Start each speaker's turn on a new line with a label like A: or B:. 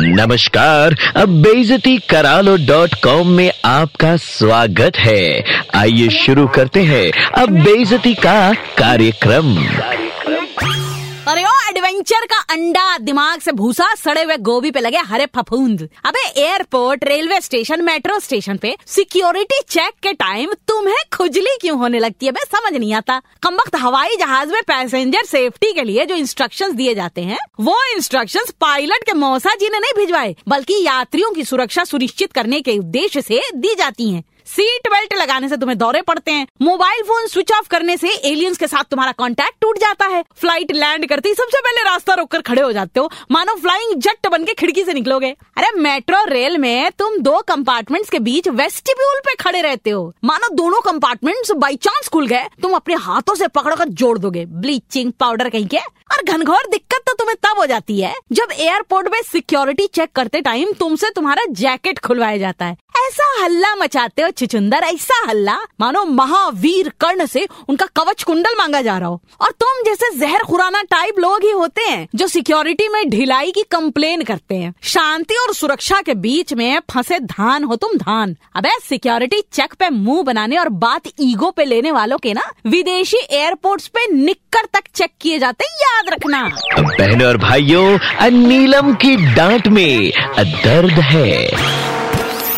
A: नमस्कार, अब बेजती करालो डॉट कॉम में आपका स्वागत है। आइए शुरू करते हैं अब बेजती का कार्यक्रम।
B: अरे ओ एडवेंचर का अंडा दिमाग से भूसा सड़े हुए गोभी पे लगे हरे फफूंद। अबे airport railway station metro station पे सिक्योरिटी चेक के टाइम तुम्हें खुजली क्यों होने लगती है? मैं समझ नहीं आता। कम वक्त हवाई जहाज़ में पैसेंजर सेफ्टी के लिए जो इंस्ट्रक्शंस दिए जाते हैं, वो इंस्ट्रक्शंस पायलट के मौसा जी ने नहीं भिजवाए, बल्कि यात्रियों की सुरक्षा सुनिश्चित करने के उद्देश्य से दी जाती हैं। सीट बेल्ट लगाने से तुम्हें दौरे पड़ते हैं। मोबाइल फ़ोन स्विच ऑफ़ करने से एलियंस के साथ तुम्हारा कांटेक्ट टूट जाता है। फ़्लाइट लैंड करते सबसे पहले रास्ता रोककर खड़े हो जाते हो। मानो फ्लाइंग जट बन के खिड़की से निकलोगे। अरे मेट्रो रेल में तुम दो कंपार्टमेंट्स के बीच वेस्टिब्यूल पे खड़े रहते हो। मानो दोनों कंपार्टमेंट्स बाई चांस खुल गए। तुम अपने हाथों से पकड़कर जोड़ दोगे। ब्लीचिंग पाउडर कहीं के? और घनघोर दिक्कत तो तुम्हें तब हो जाती है जब एयरपोर्ट में सिक्योरिटी चेक करते टाइम तुमसे तुम्हारा जैकेट खुलवाया जाता है। ऐसा हल्ला मचाते हो, चिचुंदर, ऐसा हल्ला। मानो महावीर कर्ण से उनका कवच कुंडल मांगा जा रहा हो। और तुम जैसे जहर खुराना टाइप लोग ही होते हैं, जो सिक्योरिटी में ढिलाई की कंप्लेन करते हैं। शांति और सुरक्षा के बीच में फंसे धान हो तुम धान। अबे सिक्योरिटी चेक पे मुँह बनाने और बात ईगो पे लेने वालों के ना, विदेशी एयरपोर्ट पे निक्कर तक चेक किए जाते याद रखना।
A: बहनों और भाइयों नीलम की डांट में दर्द है।